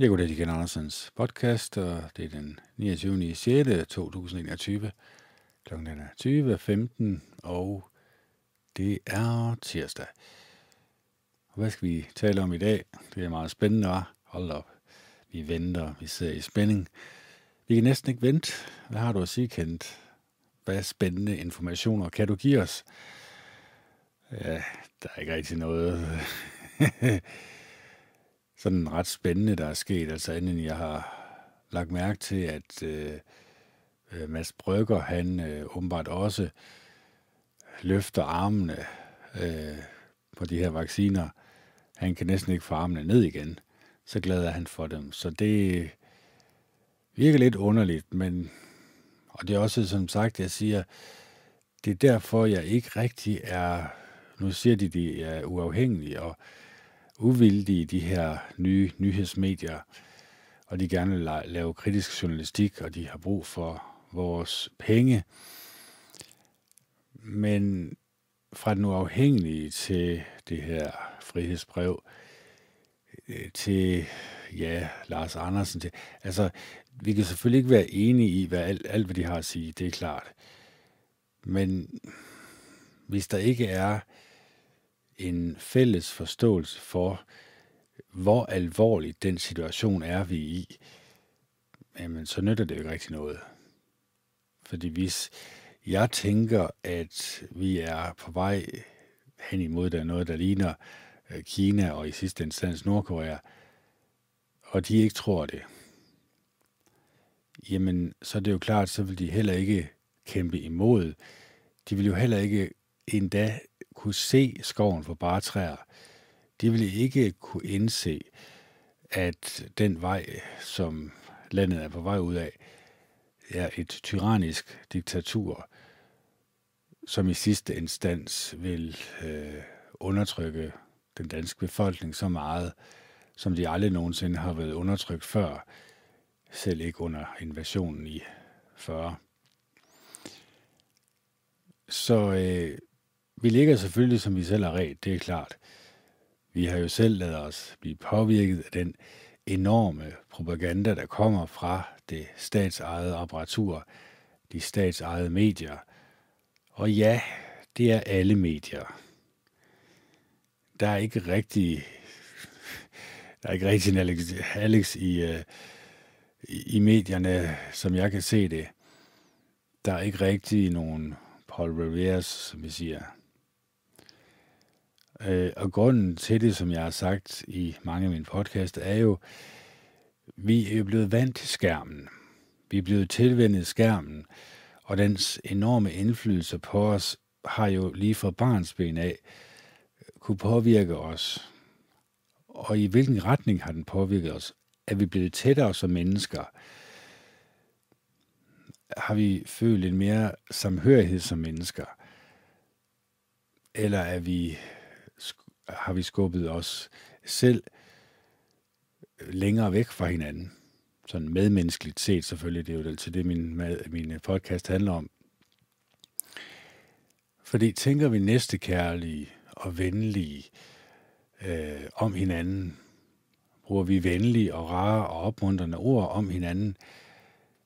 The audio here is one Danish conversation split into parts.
Jeg går til Ken Andersens podcast, og det er den 29. 6. 2021. Klokken er 20.15, og det er tirsdag. Og hvad skal vi tale om i dag? Det er meget spændende, var. Hold op. Vi venter, vi ser i spænding. Vi kan næsten ikke vente. Hvad har du at sige, Kent? Hvad spændende informationer kan du give os? Ja, der er ikke rigtig noget sådan ret spændende, der er sket. Altså inden jeg har lagt mærke til, at øh, øh Mads Brygger, han øh, åbenbart også løfter armene øh, på de her vacciner. Han kan næsten ikke få armene ned igen. Så glad er han for dem. Så det virker lidt underligt, men og det er også som sagt, jeg siger, det er derfor, jeg ikke rigtig er, nu siger de, de er uafhængige, og uvildige, de her nye nyhedsmedier, og de gerne vil lave kritisk journalistik, og de har brug for vores penge. Men fra den uafhængige til det her frihedsbrev, øh, til ja, Lars Andersen. Til, altså, vi kan selvfølgelig ikke være enige i, hvad alt, alt, hvad de har at sige, det er klart. Men hvis der ikke er en fælles forståelse for, hvor alvorlig den situation er vi i, jamen så nytter det jo ikke rigtig noget. Fordi hvis jeg tænker, at vi er på vej hen imod der noget, der ligner øh, Kina og i sidste instans Nordkorea, og de ikke tror det, jamen så er det jo klart, så vil de heller ikke kæmpe imod. De vil jo heller ikke endda kunne se skoven for bare træer, de ville ikke kunne indse, at den vej, som landet er på vej ud af, er et tyrannisk diktatur, som i sidste instans vil øh, undertrykke den danske befolkning så meget, som de aldrig nogensinde har været undertrykt før, selv ikke under invasionen i 40. Så øh, vi ligger selvfølgelig, som vi selv har ret, det er klart. Vi har jo selv lavet os blive påvirket af den enorme propaganda, der kommer fra det statsejede apparatur, de statsejede medier. Og ja, det er alle medier. Der er ikke rigtig, der er ikke rigtig en Alex, Alex i, øh, i, i medierne, som jeg kan se det. Der er ikke rigtig nogen Paul Revere, som vi siger. Øh, og grunden til det, som jeg har sagt i mange af mine podcast, er jo, vi er jo blevet vant til skærmen. Vi er blevet tilvendet skærmen, og dens enorme indflydelse på os har jo lige fra barnsben af kunne påvirke os. Og i hvilken retning har den påvirket os? Er vi blevet tættere som mennesker? Har vi følt en mere samhørighed som mennesker? Eller er vi har vi skubbet os selv længere væk fra hinanden. Sådan medmenneskeligt set selvfølgelig, det er jo altid det, min, min podcast handler om. Fordi tænker vi næstekærlige og venlige øh, om hinanden, bruger vi venlige og rare og opmuntrende ord om hinanden,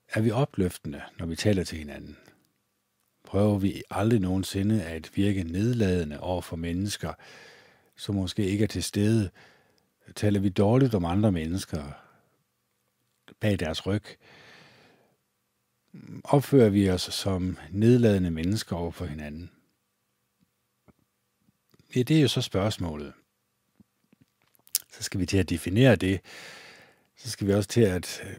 er vi opløftende, når vi taler til hinanden. Prøver vi aldrig nogensinde at virke nedladende over for mennesker, som måske ikke er til stede, taler vi dårligt om andre mennesker bag deres ryg. Opfører vi os som nedladende mennesker over for hinanden? Ja, det er jo så spørgsmålet. Så skal vi til at definere det. Så skal vi også til at øh,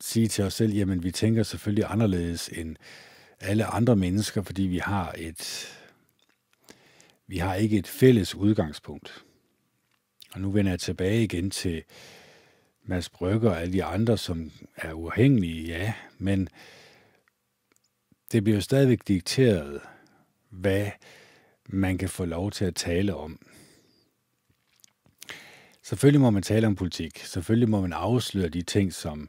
sige til os selv, jamen vi tænker selvfølgelig anderledes end alle andre mennesker, fordi vi har et vi har ikke et fælles udgangspunkt. Og nu vender jeg tilbage igen til Mads Brygger og alle de andre, som er uafhængige, ja, men det bliver jo stadigvæk dikteret, hvad man kan få lov til at tale om. Selvfølgelig må man tale om politik. Selvfølgelig må man afsløre de ting, som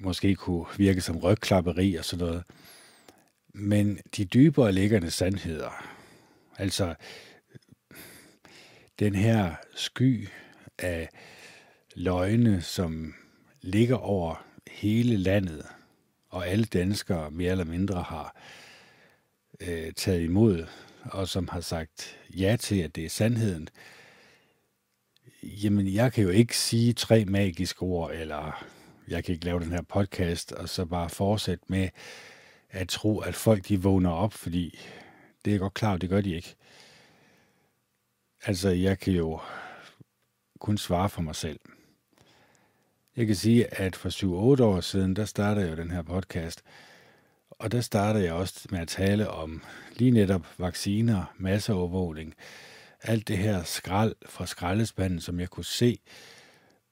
måske kunne virke som rygklapperi og sådan noget. Men de dybere liggende sandheder, Altså, den her sky af løgne, som ligger over hele landet, og alle danskere mere eller mindre har øh, taget imod, og som har sagt ja til, at det er sandheden, jamen jeg kan jo ikke sige tre magiske ord, eller jeg kan ikke lave den her podcast, og så bare fortsætte med at tro, at folk de vågner op, fordi det er godt klart, det gør de ikke. Altså, jeg kan jo kun svare for mig selv. Jeg kan sige, at for 7-8 år siden, der startede jeg jo den her podcast, og der startede jeg også med at tale om lige netop vacciner, masseovervågning, alt det her skrald fra skraldespanden, som jeg kunne se,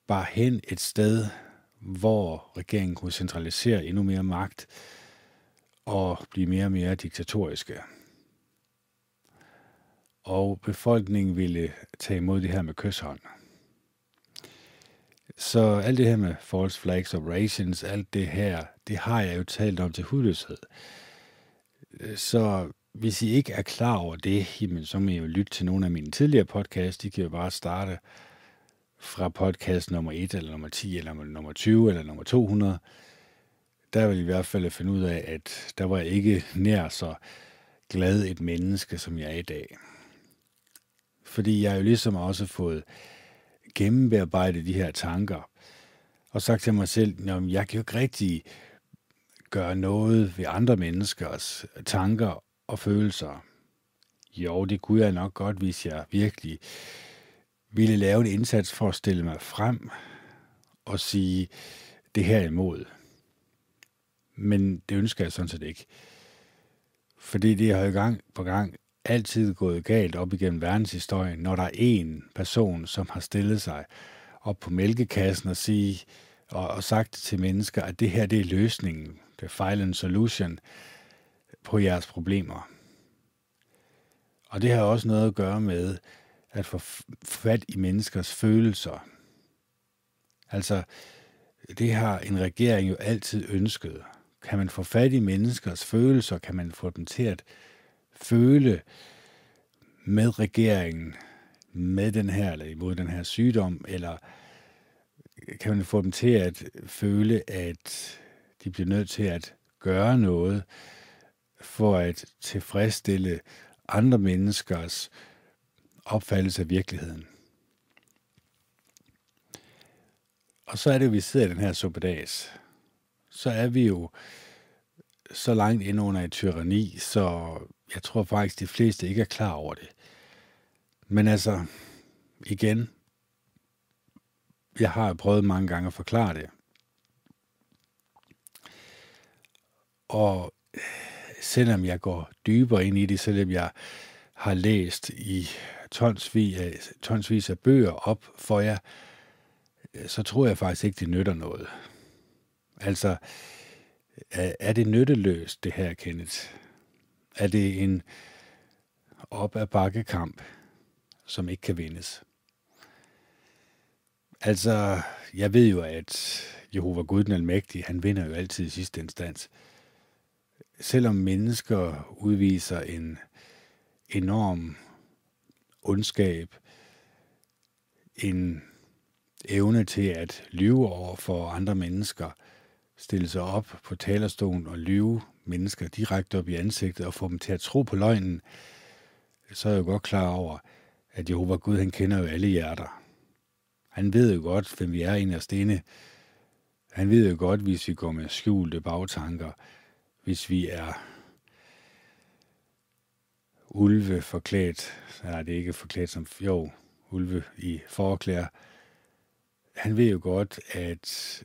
bare hen et sted, hvor regeringen kunne centralisere endnu mere magt og blive mere og mere diktatoriske. Og befolkningen ville tage imod det her med kysshånd. Så alt det her med false flags operations, alt det her, det har jeg jo talt om til hudløshed. Så hvis I ikke er klar over det, jamen, så må I jo lytte til nogle af mine tidligere podcasts. De kan jo bare starte fra podcast nummer 1, eller nummer 10, eller nummer 20, eller nummer 200. Der vil I i hvert fald finde ud af, at der var jeg ikke nær så glad et menneske, som jeg er i dag. Fordi jeg har jo ligesom også fået gennembearbejdet de her tanker, og sagt til mig selv, at jeg kan jo ikke rigtig gøre noget ved andre menneskers tanker og følelser. Jo, det kunne jeg nok godt, hvis jeg virkelig ville lave en indsats for at stille mig frem og sige det her imod. Men det ønsker jeg sådan set ikke. Fordi det har jo gang på gang altid gået galt op igennem verdenshistorien, når der er en person, som har stillet sig op på mælkekassen og, sige, og, og sagt til mennesker, at det her det er løsningen, det er and solution på jeres problemer. Og det har også noget at gøre med at få fat i menneskers følelser. Altså, det har en regering jo altid ønsket. Kan man få fat i menneskers følelser, kan man få dem til at føle med regeringen, med den her, eller imod den her sygdom, eller kan man få dem til at føle, at de bliver nødt til at gøre noget for at tilfredsstille andre menneskers opfattelse af virkeligheden. Og så er det jo, vi sidder i den her suppedags. Så er vi jo så langt ind under et tyranni, så jeg tror faktisk, de fleste ikke er klar over det. Men altså, igen, jeg har prøvet mange gange at forklare det. Og selvom jeg går dybere ind i det, selvom jeg har læst i tonsvis af, tonsvis af bøger op for jer, så tror jeg faktisk ikke, det nytter noget. Altså, er, det nytteløst, det her, Kenneth? Er det en op ad bakkekamp, som ikke kan vindes? Altså, jeg ved jo, at Jehova Gud den Almægtige, han vinder jo altid i sidste instans. Selvom mennesker udviser en enorm ondskab, en evne til at lyve over for andre mennesker, stille sig op på talerstolen og lyve mennesker direkte op i ansigtet og få dem til at tro på løgnen, så er jeg jo godt klar over, at Jehova Gud, han kender jo alle hjerter. Han ved jo godt, hvem vi er inderst inde. Han ved jo godt, hvis vi går med skjulte bagtanker, hvis vi er ulve forklædt, nej, det er ikke forklædt som, jo, ulve i forklæder. Han ved jo godt, at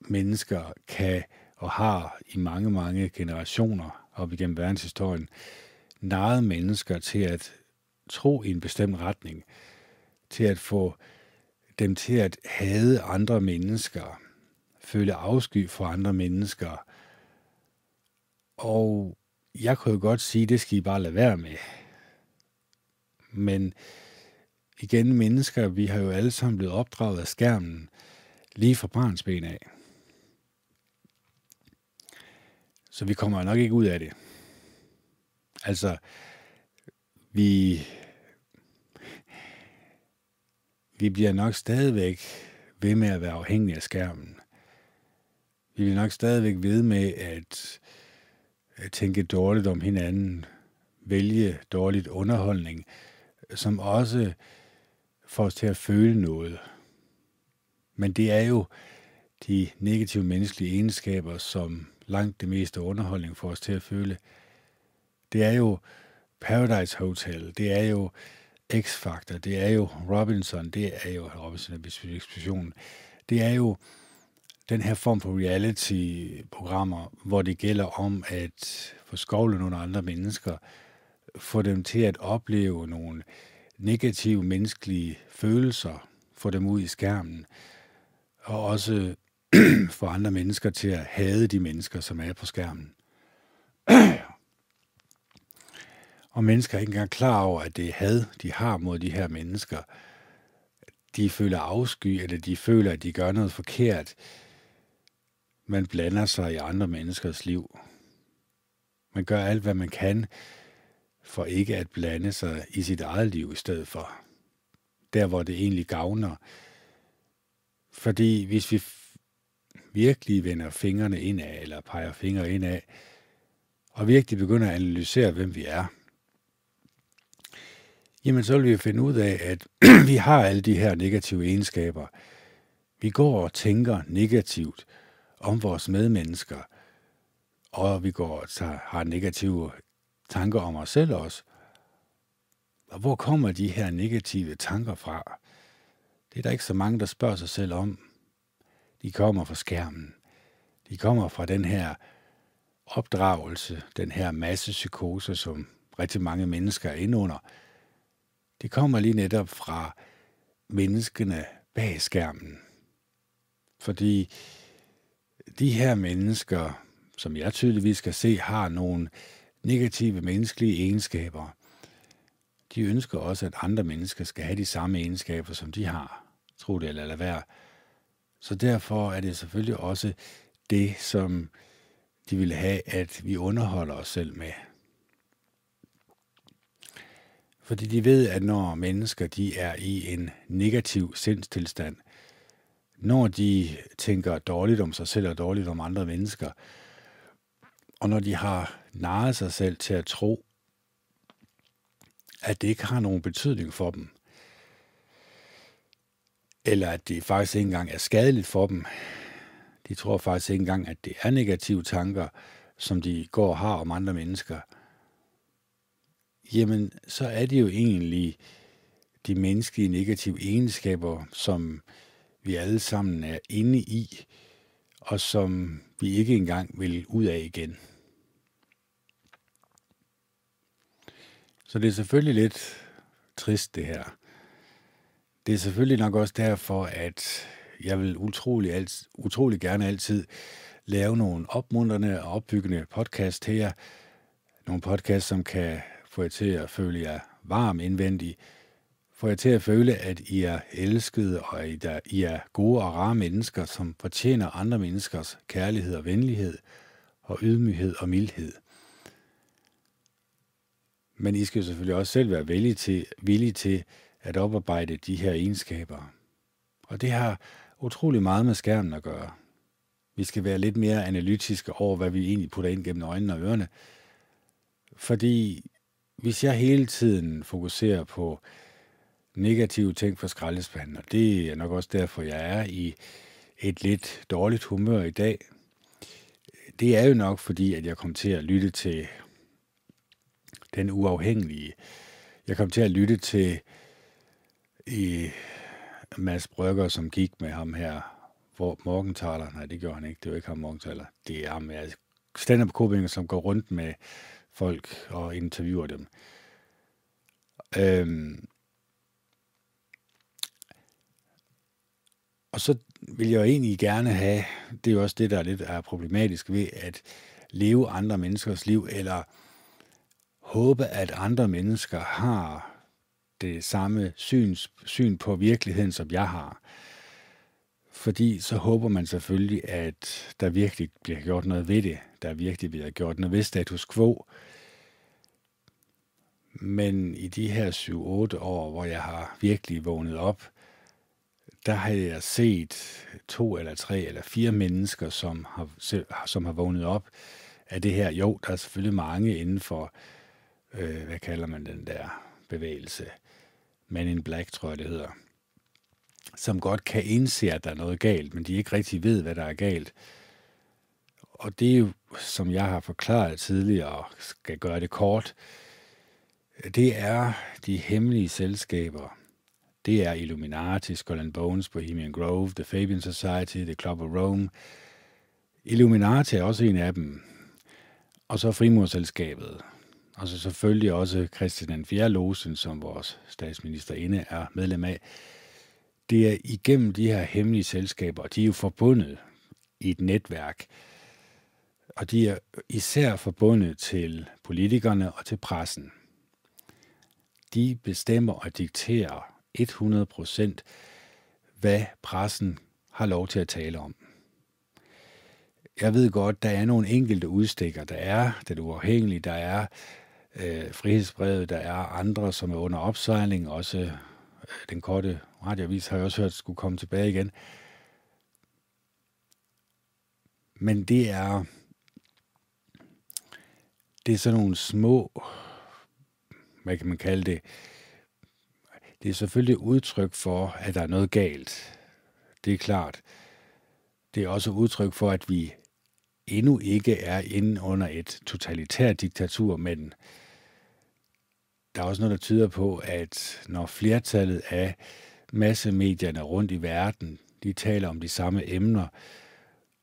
mennesker kan og har i mange, mange generationer op igennem verdenshistorien narret mennesker til at tro i en bestemt retning, til at få dem til at hade andre mennesker, føle afsky for andre mennesker. Og jeg kunne jo godt sige, det skal I bare lade være med. Men igen, mennesker, vi har jo alle sammen blevet opdraget af skærmen lige fra barnsben af. Så vi kommer nok ikke ud af det. Altså, vi, vi bliver nok stadigvæk ved med at være afhængige af skærmen. Vi bliver nok stadigvæk ved med at, at tænke dårligt om hinanden, vælge dårligt underholdning, som også får os til at føle noget. Men det er jo de negative menneskelige egenskaber, som langt det meste underholdning får os til at føle. Det er jo Paradise Hotel, det er jo X-Factor, det er jo Robinson, det er jo Robinson Ekspeditionen, det er jo den her form for reality-programmer, hvor det gælder om at få skovle nogle andre mennesker, få dem til at opleve nogle negative menneskelige følelser, få dem ud i skærmen, og også få andre mennesker til at hade de mennesker, som er på skærmen. og mennesker er ikke engang klar over, at det er had, de har mod de her mennesker. De føler afsky, eller de føler, at de gør noget forkert. Man blander sig i andre menneskers liv. Man gør alt, hvad man kan, for ikke at blande sig i sit eget liv i stedet for. Der, hvor det egentlig gavner. Fordi hvis vi virkelig vender fingrene indad, eller peger fingre indad, og virkelig begynder at analysere, hvem vi er, jamen så vil vi finde ud af, at vi har alle de her negative egenskaber. Vi går og tænker negativt om vores medmennesker, og vi går og har negative tanker om os selv også. Og hvor kommer de her negative tanker fra? Det er der ikke så mange, der spørger sig selv om. De kommer fra skærmen. De kommer fra den her opdragelse, den her massepsykose, som rigtig mange mennesker er inde under. De kommer lige netop fra menneskene bag skærmen. Fordi de her mennesker, som jeg tydeligvis kan se, har nogle negative menneskelige egenskaber. De ønsker også, at andre mennesker skal have de samme egenskaber, som de har. Tro det eller lad være. Så derfor er det selvfølgelig også det, som de vil have, at vi underholder os selv med. Fordi de ved, at når mennesker de er i en negativ sindstilstand, når de tænker dårligt om sig selv og dårligt om andre mennesker, og når de har narret sig selv til at tro, at det ikke har nogen betydning for dem, eller at det faktisk ikke engang er skadeligt for dem. De tror faktisk ikke engang, at det er negative tanker, som de går og har om andre mennesker. Jamen, så er det jo egentlig de menneskelige negative egenskaber, som vi alle sammen er inde i, og som vi ikke engang vil ud af igen. Så det er selvfølgelig lidt trist det her. Det er selvfølgelig nok også derfor, at jeg vil utrolig, alt, utrolig gerne altid lave nogle opmuntrende og opbyggende podcast her. Nogle podcast, som kan få jer til at føle jer varm indvendig, få jer til at føle, at I er elskede, og at I er gode og rare mennesker, som fortjener andre menneskers kærlighed og venlighed, og ydmyghed og mildhed. Men I skal selvfølgelig også selv være villige til, villige til at oparbejde de her egenskaber. Og det har utrolig meget med skærmen at gøre. Vi skal være lidt mere analytiske over, hvad vi egentlig putter ind gennem øjnene og ørerne. Fordi hvis jeg hele tiden fokuserer på negative ting for skraldespanden, og det er nok også derfor, jeg er i et lidt dårligt humør i dag, det er jo nok fordi, at jeg kom til at lytte til den uafhængige. Jeg kom til at lytte til i Mads Brygger, som gik med ham her, hvor Morgenthaler, nej, det gjorde han ikke, det var ikke ham Morgenthaler, det er ham, jeg stand up som går rundt med folk og interviewer dem. Øhm, og så vil jeg jo egentlig gerne have, det er jo også det, der er lidt er problematisk ved at leve andre menneskers liv, eller håbe, at andre mennesker har det samme syn, syn på virkeligheden, som jeg har. Fordi så håber man selvfølgelig, at der virkelig bliver gjort noget ved det. Der virkelig bliver gjort noget ved status quo. Men i de her 7-8 år, hvor jeg har virkelig vågnet op der har jeg set to eller tre eller fire mennesker, som har, som har vågnet op af det her. Jo, der er selvfølgelig mange inden for, øh, hvad kalder man den der bevægelse? Men in Black, tror jeg, det hedder. Som godt kan indse, at der er noget galt, men de ikke rigtig ved, hvad der er galt. Og det er jo, som jeg har forklaret tidligere, og skal gøre det kort, det er de hemmelige selskaber, det er Illuminati, Skull and Bones, Bohemian Grove, The Fabian Society, The Club of Rome. Illuminati er også en af dem. Og så Frimurselskabet. Og så selvfølgelig også Christian 4. Losen, som vores statsministerinde er medlem af. Det er igennem de her hemmelige selskaber, og de er jo forbundet i et netværk. Og de er især forbundet til politikerne og til pressen. De bestemmer og dikterer 100 procent, hvad pressen har lov til at tale om. Jeg ved godt, der er nogle enkelte udstikker. Der er det uafhængige, der er øh, frihedsbrevet, der er andre, som er under opsejling. Også øh, den korte radiovis har jeg også hørt skulle komme tilbage igen. Men det er, det er sådan nogle små, hvad kan man kalde det, det er selvfølgelig udtryk for, at der er noget galt. Det er klart. Det er også udtryk for, at vi endnu ikke er inde under et totalitært diktatur, men der er også noget, der tyder på, at når flertallet af massemedierne rundt i verden, de taler om de samme emner,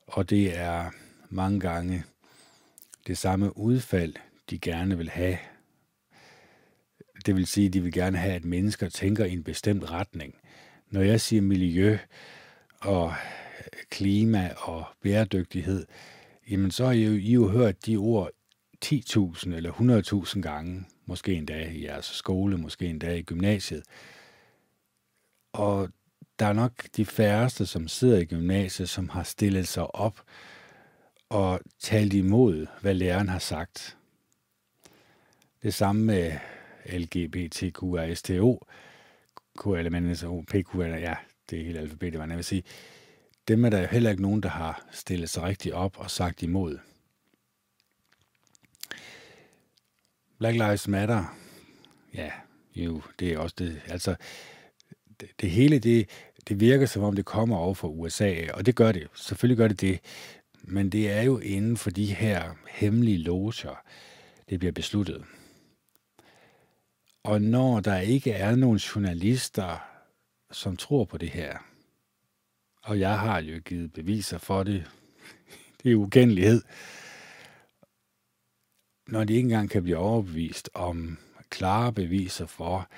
og det er mange gange det samme udfald, de gerne vil have det vil sige, at de vil gerne have, at mennesker tænker i en bestemt retning. Når jeg siger miljø og klima og bæredygtighed, jamen så har I jo, I jo hørt de ord 10.000 eller 100.000 gange, måske endda i jeres skole, måske endda i gymnasiet. Og der er nok de færreste, som sidder i gymnasiet, som har stillet sig op og talt imod, hvad læreren har sagt. Det samme med LGBTQRSTO, KLMNSO, PQR, ja, det er hele alfabetet, hvad jeg vil sige. Dem er der heller ikke nogen, der har stillet sig rigtig op og sagt imod. Black Lives Matter, ja, jo, det er også det, altså, det, det hele, det, det virker som om, det kommer over fra USA, og det gør det, selvfølgelig gør det det, men det er jo inden for de her hemmelige loger, det bliver besluttet. Og når der ikke er nogen journalister, som tror på det her, og jeg har jo givet beviser for det, det er ugendelighed, når de ikke engang kan blive overbevist om klare beviser for,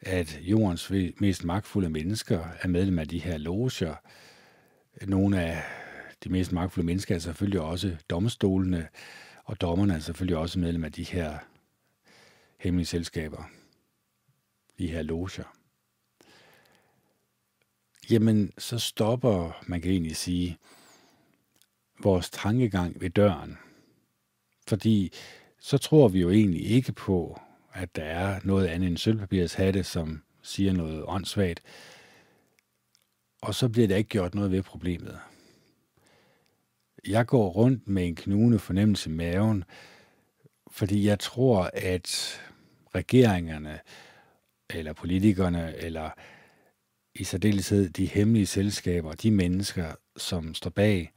at jordens mest magtfulde mennesker er medlem af de her loger. Nogle af de mest magtfulde mennesker er selvfølgelig også domstolene, og dommerne er selvfølgelig også medlem af de her hemmelige selskaber de her loger, jamen så stopper, man kan egentlig sige, vores tankegang ved døren. Fordi så tror vi jo egentlig ikke på, at der er noget andet end sølvpapirshatte, som siger noget åndssvagt. Og så bliver der ikke gjort noget ved problemet. Jeg går rundt med en knugende fornemmelse i maven, fordi jeg tror, at regeringerne eller politikerne, eller i særdeleshed de hemmelige selskaber, de mennesker, som står bag,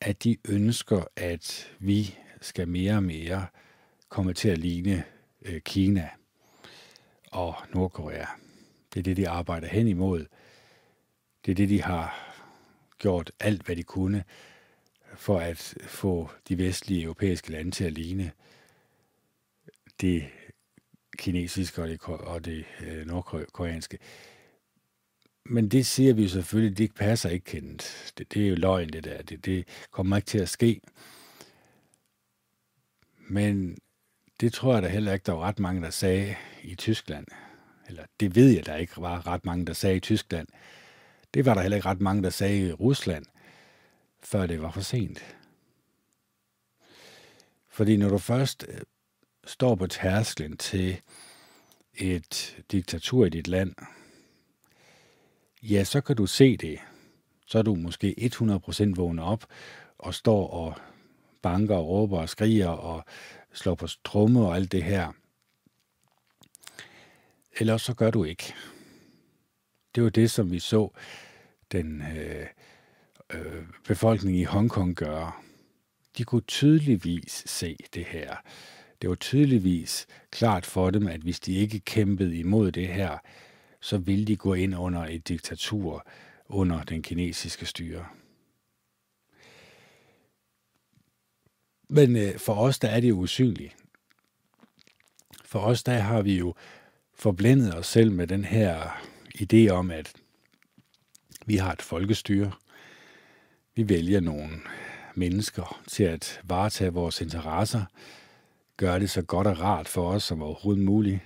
at de ønsker, at vi skal mere og mere komme til at ligne øh, Kina og Nordkorea. Det er det, de arbejder hen imod. Det er det, de har gjort alt, hvad de kunne for at få de vestlige europæiske lande til at ligne det kinesiske og det, og det øh, nordkoreanske. Men det siger vi jo selvfølgelig, det passer ikke kendt. Det, det er jo løgn, det der. Det, det kommer ikke til at ske. Men det tror jeg da heller ikke, der var ret mange, der sagde i Tyskland. Eller det ved jeg, der ikke var ret mange, der sagde i Tyskland. Det var der heller ikke ret mange, der sagde i Rusland, før det var for sent. Fordi når du først øh, står på tærsklen til et diktatur i dit land, ja, så kan du se det. Så er du måske 100% vågnet op og står og banker og råber og skriger og slår på tromme og alt det her. Eller så gør du ikke. Det var det, som vi så den øh, øh, befolkning i Hongkong gøre. De kunne tydeligvis se det her. Det var tydeligvis klart for dem, at hvis de ikke kæmpede imod det her, så ville de gå ind under et diktatur under den kinesiske styre. Men øh, for os, der er det usynligt. For os, der har vi jo forblændet os selv med den her idé om, at vi har et folkestyre. Vi vælger nogle mennesker til at varetage vores interesser, gøre det så godt og rart for os som overhovedet muligt.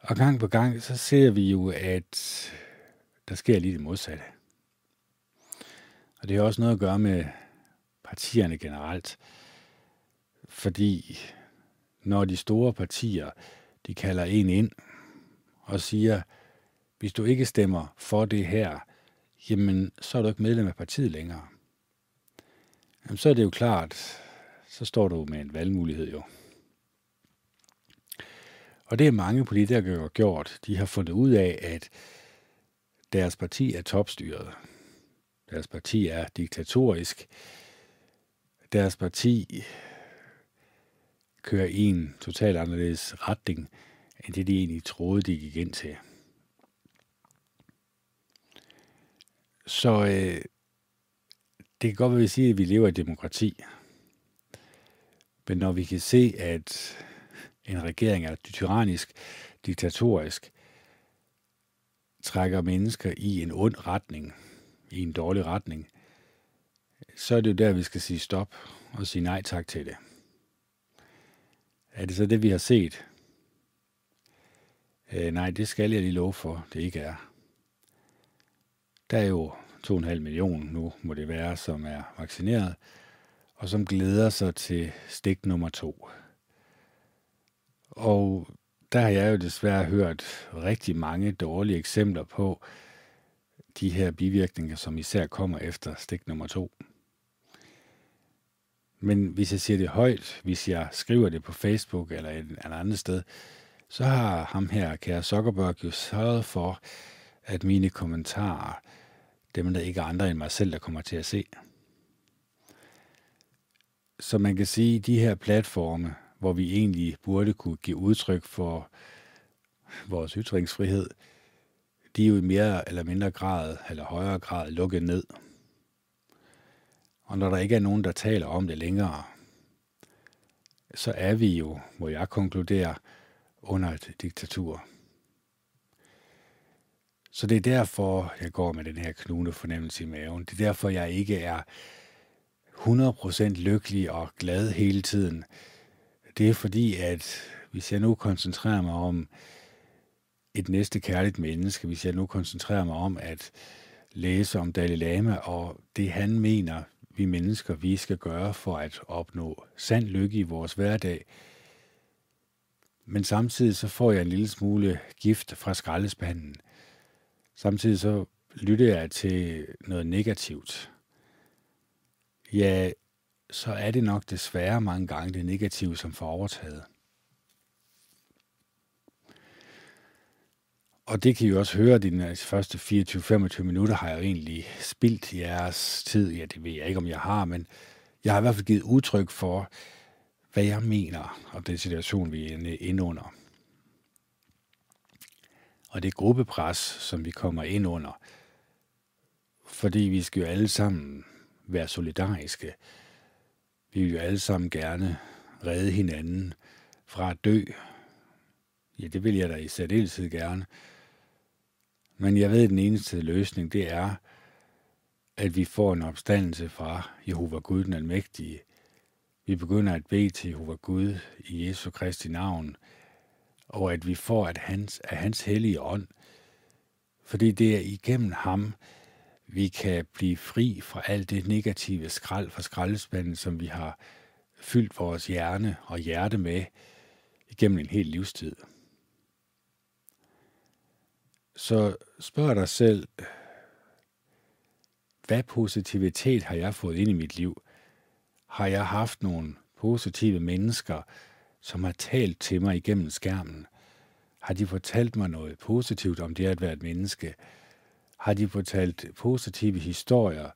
Og gang på gang, så ser vi jo, at der sker lige det modsatte. Og det har også noget at gøre med partierne generelt. Fordi når de store partier, de kalder en ind og siger, hvis du ikke stemmer for det her, jamen så er du ikke medlem af partiet længere. Jamen så er det jo klart, så står du med en valgmulighed jo. Og det er mange politikere gjort. De har fundet ud af, at deres parti er topstyret. Deres parti er diktatorisk. Deres parti kører i en totalt anderledes retning, end det de egentlig troede, de gik ind til. Så øh, det kan godt være, at vi siger, at vi lever i demokrati. Men når vi kan se, at en regering er tyrannisk, diktatorisk, trækker mennesker i en ond retning, i en dårlig retning, så er det jo der, vi skal sige stop og sige nej tak til det. Er det så det, vi har set? Øh, nej, det skal jeg lige love for, det ikke er. Der er jo 2,5 millioner nu, må det være, som er vaccineret, og som glæder sig til stik nummer to. Og der har jeg jo desværre hørt rigtig mange dårlige eksempler på de her bivirkninger, som især kommer efter stik nummer to. Men hvis jeg siger det højt, hvis jeg skriver det på Facebook eller et eller andet sted, så har ham her, kære Zuckerberg, jo sørget for, at mine kommentarer, dem der ikke er andre end mig selv, der kommer til at se. Så man kan sige, at de her platforme, hvor vi egentlig burde kunne give udtryk for vores ytringsfrihed, de er jo i mere eller mindre grad, eller højere grad, lukket ned. Og når der ikke er nogen, der taler om det længere, så er vi jo, må jeg konkludere, under et diktatur. Så det er derfor, jeg går med den her knune fornemmelse i maven. Det er derfor, jeg ikke er 100% lykkelig og glad hele tiden. Det er fordi, at hvis jeg nu koncentrerer mig om et næste kærligt menneske, hvis jeg nu koncentrerer mig om at læse om Dalai Lama og det han mener, vi mennesker, vi skal gøre for at opnå sand lykke i vores hverdag. Men samtidig så får jeg en lille smule gift fra skraldespanden. Samtidig så lytter jeg til noget negativt. Ja, så er det nok desværre mange gange det negative, som får overtaget. Og det kan I jo også høre, at de første 24-25 minutter har jeg jo egentlig spildt jeres tid. Ja, det ved jeg ikke, om jeg har, men jeg har i hvert fald givet udtryk for, hvad jeg mener om den situation, vi er inde under. Og det gruppepres, som vi kommer ind under. Fordi vi skal jo alle sammen være solidariske. Vi vil jo alle sammen gerne redde hinanden fra at dø. Ja, det vil jeg da i særdeleshed gerne. Men jeg ved, at den eneste løsning, det er, at vi får en opstandelse fra Jehova Gud den Almægtige. Vi begynder at bede til Jehova Gud i Jesu Kristi navn, og at vi får at hans, af hans hellige ånd, fordi det er igennem ham, vi kan blive fri fra alt det negative skrald fra skraldespanden, som vi har fyldt vores hjerne og hjerte med igennem en hel livstid. Så spørg dig selv, hvad positivitet har jeg fået ind i mit liv? Har jeg haft nogle positive mennesker, som har talt til mig igennem skærmen? Har de fortalt mig noget positivt om det at være et menneske? Har de fortalt positive historier?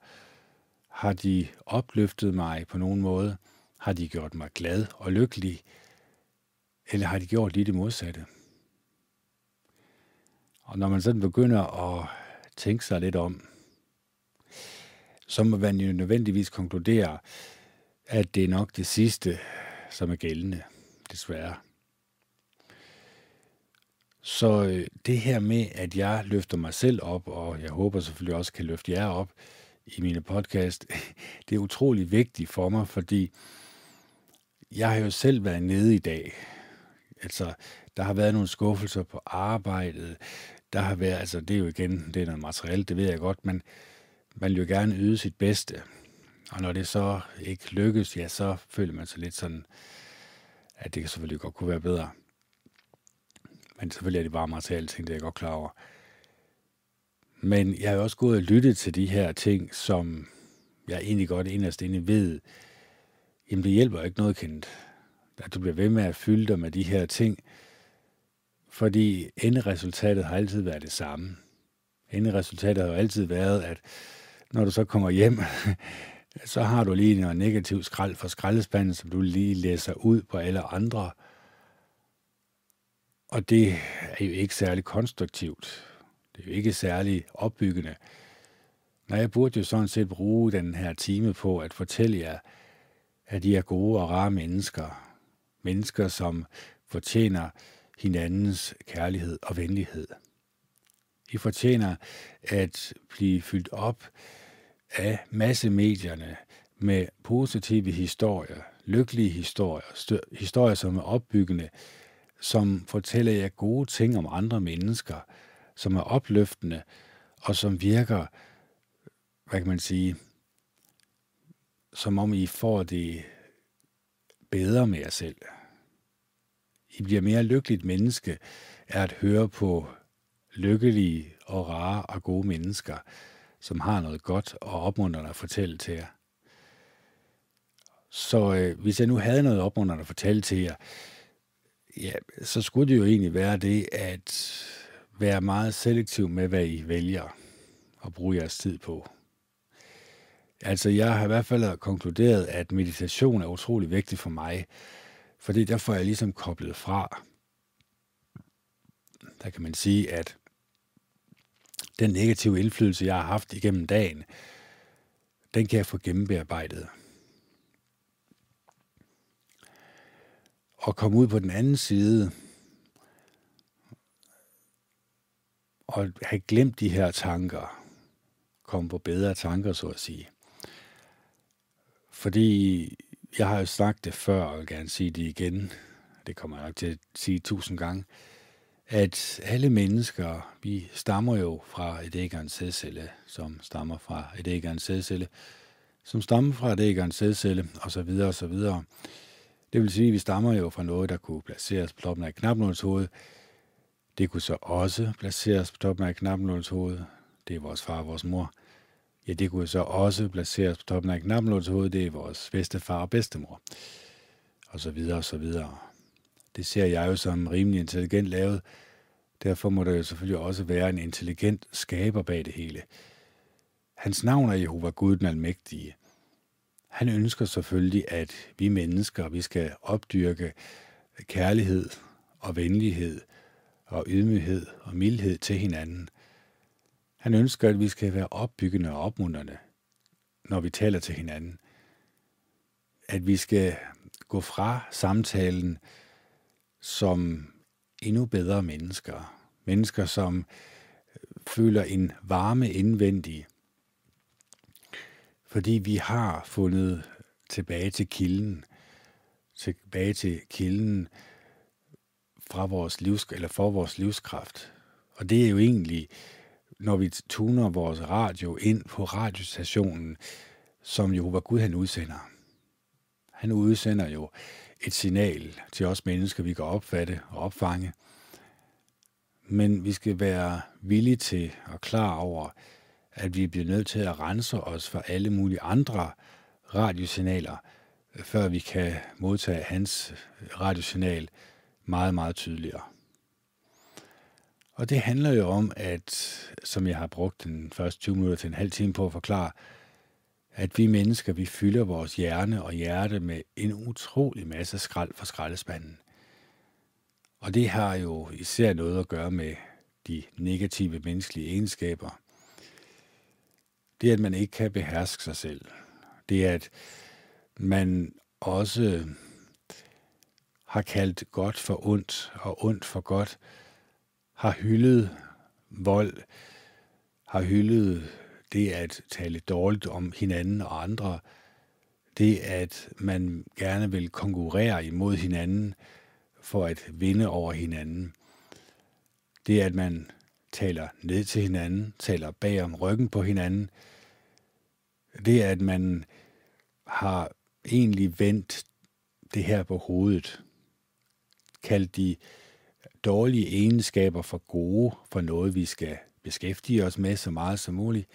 Har de opløftet mig på nogen måde? Har de gjort mig glad og lykkelig? Eller har de gjort lige det modsatte? Og når man sådan begynder at tænke sig lidt om, så må man jo nødvendigvis konkludere, at det er nok det sidste, som er gældende, desværre. Så øh, det her med, at jeg løfter mig selv op, og jeg håber selvfølgelig også kan løfte jer op i mine podcast, det er utrolig vigtigt for mig, fordi jeg har jo selv været nede i dag. Altså, der har været nogle skuffelser på arbejdet. Der har været, altså det er jo igen, det er noget materielt, det ved jeg godt, men man vil jo gerne yde sit bedste. Og når det så ikke lykkes, ja, så føler man sig lidt sådan, at det selvfølgelig godt kunne være bedre. Men selvfølgelig er det bare materielle ting, det er jeg godt klar over. Men jeg har også gået og lyttet til de her ting, som jeg egentlig godt inderst inde ved, jamen det hjælper ikke noget, kendt. At du bliver ved med at fylde dig med de her ting, fordi enderesultatet har altid været det samme. Enderesultatet har jo altid været, at når du så kommer hjem, så har du lige noget negativt skrald fra skraldespanden, som du lige læser ud på alle andre. Og det er jo ikke særlig konstruktivt. Det er jo ikke særlig opbyggende. Når jeg burde jo sådan set bruge den her time på at fortælle jer, at I er gode og rare mennesker. Mennesker, som fortjener hinandens kærlighed og venlighed. I fortjener at blive fyldt op af massemedierne med positive historier, lykkelige historier, historier, som er opbyggende, som fortæller jer gode ting om andre mennesker, som er opløftende, og som virker, hvad kan man sige, som om I får det bedre med jer selv. I bliver mere lykkeligt menneske er at høre på lykkelige og rare og gode mennesker, som har noget godt og opmuntrende at fortælle til jer. Så øh, hvis jeg nu havde noget opmuntrende at fortælle til jer, ja, så skulle det jo egentlig være det, at være meget selektiv med, hvad I vælger at bruge jeres tid på. Altså, jeg har i hvert fald konkluderet, at meditation er utrolig vigtig for mig, fordi der får jeg ligesom koblet fra. Der kan man sige, at den negative indflydelse, jeg har haft igennem dagen, den kan jeg få gennembearbejdet. Og komme ud på den anden side, og have glemt de her tanker, komme på bedre tanker, så at sige. Fordi jeg har jo sagt det før, og vil gerne sige det igen, det kommer jeg nok til at sige tusind gange, at alle mennesker, vi stammer jo fra et æggeren sædcelle, som stammer fra et æggeren sædcelle, som stammer fra et æggeren sædcelle, og så videre og så videre. Det vil sige, at vi stammer jo fra noget, der kunne placeres på toppen af knapnålens hoved. Det kunne så også placeres på toppen af knapnålens hoved. Det er vores far og vores mor. Ja, det kunne så også placeres på toppen af knapnålens hoved. Det er vores bedstefar og bedstemor. Og så videre og så videre. Det ser jeg jo som rimelig intelligent lavet. Derfor må der jo selvfølgelig også være en intelligent skaber bag det hele. Hans navn er Jehova Gud den Almægtige. Han ønsker selvfølgelig, at vi mennesker, vi skal opdyrke kærlighed og venlighed og ydmyghed og mildhed til hinanden. Han ønsker, at vi skal være opbyggende og opmuntrende, når vi taler til hinanden. At vi skal gå fra samtalen som endnu bedre mennesker. Mennesker, som føler en varme indvendig, fordi vi har fundet tilbage til kilden, tilbage til kilden fra vores livs, eller for vores livskraft. Og det er jo egentlig, når vi tuner vores radio ind på radiostationen, som Jehova Gud han udsender. Han udsender jo et signal til os mennesker, vi kan opfatte og opfange. Men vi skal være villige til og klar over, at vi bliver nødt til at rense os for alle mulige andre radiosignaler, øh, før vi kan modtage hans radiosignal meget, meget tydeligere. Og det handler jo om, at, som jeg har brugt den første 20 minutter til en halv time på at forklare, at vi mennesker, vi fylder vores hjerne og hjerte med en utrolig masse skrald fra skraldespanden. Og det har jo især noget at gøre med de negative menneskelige egenskaber. Det er, at man ikke kan beherske sig selv. Det er, at man også har kaldt godt for ondt og ondt for godt, har hyldet vold, har hyldet det at tale dårligt om hinanden og andre, det at man gerne vil konkurrere imod hinanden for at vinde over hinanden, det at man taler ned til hinanden, taler bag om ryggen på hinanden, det at man har egentlig vendt det her på hovedet, kaldt de dårlige egenskaber for gode, for noget vi skal beskæftige os med så meget som muligt,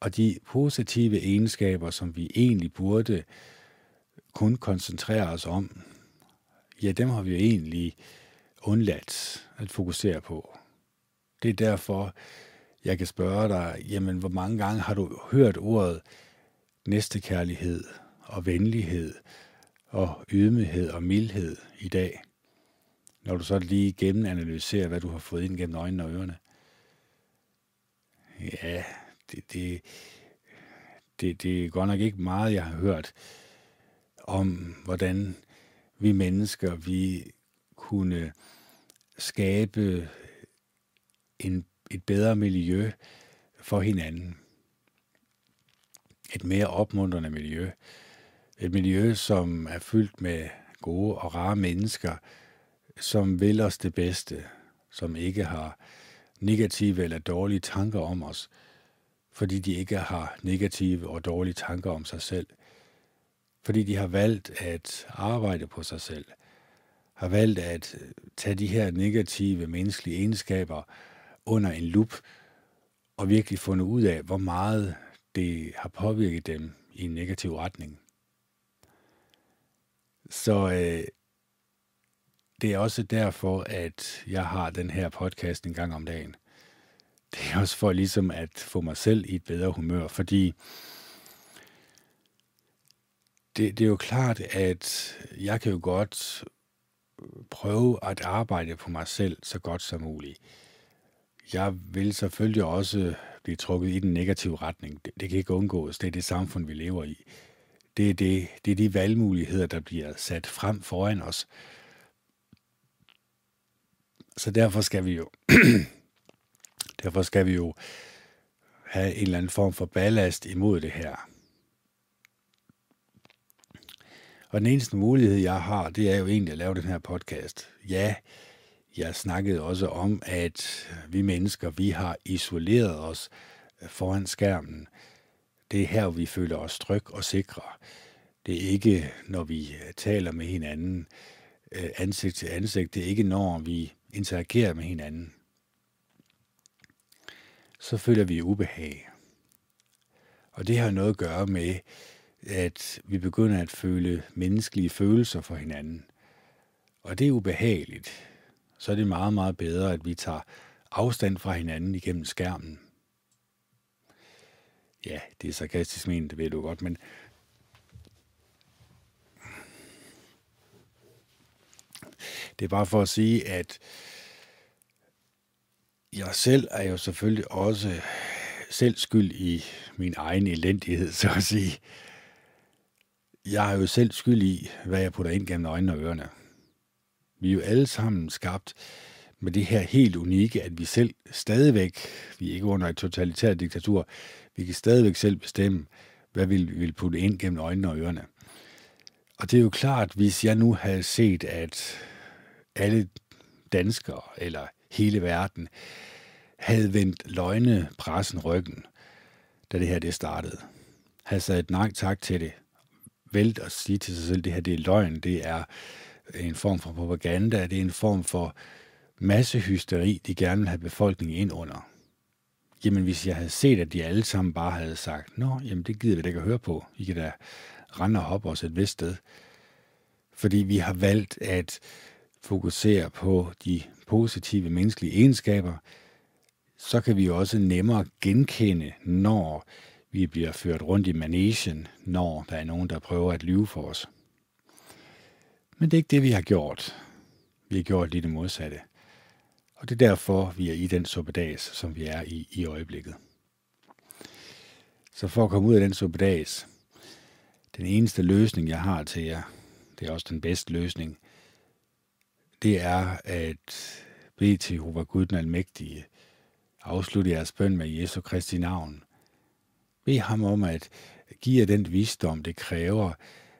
og de positive egenskaber, som vi egentlig burde kun koncentrere os om, ja, dem har vi jo egentlig undladt at fokusere på. Det er derfor, jeg kan spørge dig, jamen, hvor mange gange har du hørt ordet næstekærlighed og venlighed og ydmyghed og mildhed i dag, når du så lige gennemanalyserer, hvad du har fået ind gennem øjnene og ørerne? Ja, det, det, det, det er godt nok ikke meget, jeg har hørt om, hvordan vi mennesker, vi kunne skabe en, et bedre miljø for hinanden. Et mere opmuntrende miljø. Et miljø, som er fyldt med gode og rare mennesker, som vil os det bedste, som ikke har negative eller dårlige tanker om os, fordi de ikke har negative og dårlige tanker om sig selv. Fordi de har valgt at arbejde på sig selv. Har valgt at tage de her negative menneskelige egenskaber under en lup og virkelig fundet ud af, hvor meget det har påvirket dem i en negativ retning. Så øh, det er også derfor, at jeg har den her podcast en gang om dagen det er også for ligesom at få mig selv i et bedre humør, fordi det, det er jo klart, at jeg kan jo godt prøve at arbejde på mig selv så godt som muligt. Jeg vil selvfølgelig også blive trukket i den negative retning. Det, det kan ikke undgås. Det er det samfund, vi lever i. Det er, det, det er de valgmuligheder, der bliver sat frem foran os. Så derfor skal vi jo Derfor skal vi jo have en eller anden form for ballast imod det her. Og den eneste mulighed, jeg har, det er jo egentlig at lave den her podcast. Ja, jeg snakkede også om, at vi mennesker, vi har isoleret os øh, foran skærmen. Det er her, vi føler os tryg og sikre. Det er ikke, når vi øh, taler med hinanden øh, ansigt til ansigt. Det er ikke, når vi interagerer med hinanden så føler vi ubehag. Og det har noget at gøre med, at vi begynder at føle menneskelige følelser for hinanden. Og det er ubehageligt. Så er det meget, meget bedre, at vi tager afstand fra hinanden igennem skærmen. Ja, det er sarkastisk ment, det ved du godt, men det er bare for at sige, at jeg selv er jo selvfølgelig også selv skyld i min egen elendighed, så at sige. Jeg er jo selv skyld i, hvad jeg putter ind gennem øjnene og ørerne. Vi er jo alle sammen skabt med det her helt unikke, at vi selv stadigvæk, vi er ikke under et totalitært diktatur, vi kan stadigvæk selv bestemme, hvad vi vil putte ind gennem øjnene og ørerne. Og det er jo klart, hvis jeg nu havde set, at alle danskere, eller hele verden, havde vendt løgne pressen ryggen, da det her det startede. Havde sagt nej tak til det. Vælt at sige til sig selv, at det her det er løgn, det er en form for propaganda, det er en form for massehysteri, de gerne vil have befolkningen ind under. Jamen, hvis jeg havde set, at de alle sammen bare havde sagt, Nå, jamen det gider vi da ikke at høre på. I kan da rende og hoppe os et vist sted. Fordi vi har valgt at fokusere på de positive menneskelige egenskaber, så kan vi også nemmere genkende, når vi bliver ført rundt i managen, når der er nogen, der prøver at lyve for os. Men det er ikke det, vi har gjort. Vi har gjort lige det modsatte. Og det er derfor, vi er i den suppedags, som vi er i i øjeblikket. Så for at komme ud af den suppedags, den eneste løsning, jeg har til jer, det er også den bedste løsning, det er at bede til Jehova Gud den Almægtige, afslutte jeres bøn med Jesu Kristi navn. Bed ham om at give jer den visdom, det kræver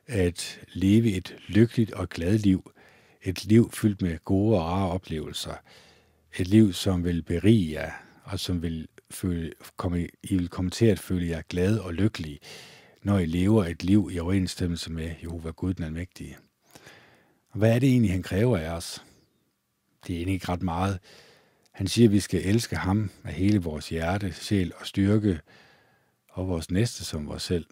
at leve et lykkeligt og glad liv, et liv fyldt med gode og rare oplevelser, et liv, som vil berige jer, og som vil føle, komme, I vil komme til at føle jer glade og lykkelige, når I lever et liv i overensstemmelse med Jehova Gud den Almægtige. Og hvad er det egentlig, han kræver af os? Det er egentlig ikke ret meget. Han siger, at vi skal elske ham af hele vores hjerte, sjæl og styrke, og vores næste som vores selv.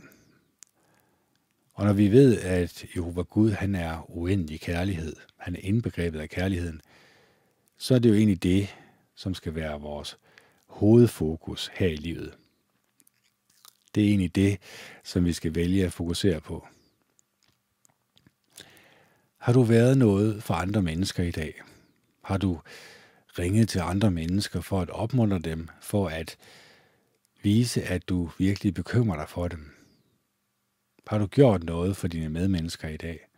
Og når vi ved, at Jehova Gud, han er uendelig kærlighed, han er indbegrebet af kærligheden, så er det jo egentlig det, som skal være vores hovedfokus her i livet. Det er egentlig det, som vi skal vælge at fokusere på. Har du været noget for andre mennesker i dag? Har du ringet til andre mennesker for at opmuntre dem, for at vise, at du virkelig bekymrer dig for dem? Har du gjort noget for dine medmennesker i dag?